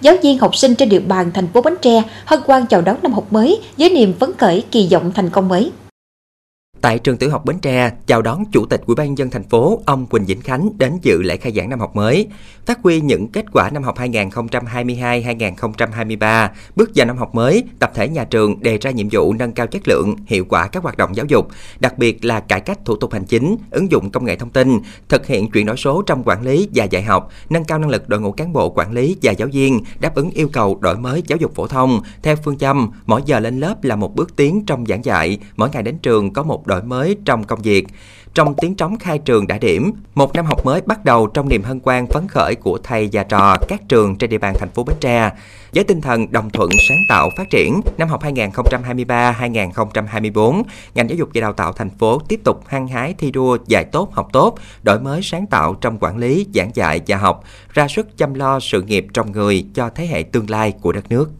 Giáo viên học sinh trên địa bàn thành phố Bến Tre hân hoan chào đón năm học mới với niềm phấn khởi kỳ vọng thành công mới. Tại trường tiểu học Bến Tre, chào đón Chủ tịch Ủy ban dân thành phố ông Quỳnh Vĩnh Khánh đến dự lễ khai giảng năm học mới, phát huy những kết quả năm học 2022-2023, bước vào năm học mới, tập thể nhà trường đề ra nhiệm vụ nâng cao chất lượng, hiệu quả các hoạt động giáo dục, đặc biệt là cải cách thủ tục hành chính, ứng dụng công nghệ thông tin, thực hiện chuyển đổi số trong quản lý và dạy học, nâng cao năng lực đội ngũ cán bộ quản lý và giáo viên, đáp ứng yêu cầu đổi mới giáo dục phổ thông. Theo phương châm mỗi giờ lên lớp là một bước tiến trong giảng dạy, mỗi ngày đến trường có một đổi mới trong công việc. Trong tiếng trống khai trường đã điểm, một năm học mới bắt đầu trong niềm hân hoan phấn khởi của thầy và trò các trường trên địa bàn thành phố Bến Tre. Với tinh thần đồng thuận sáng tạo phát triển, năm học 2023-2024, ngành giáo dục và đào tạo thành phố tiếp tục hăng hái thi đua dạy tốt học tốt, đổi mới sáng tạo trong quản lý, giảng dạy và học, ra sức chăm lo sự nghiệp trong người cho thế hệ tương lai của đất nước.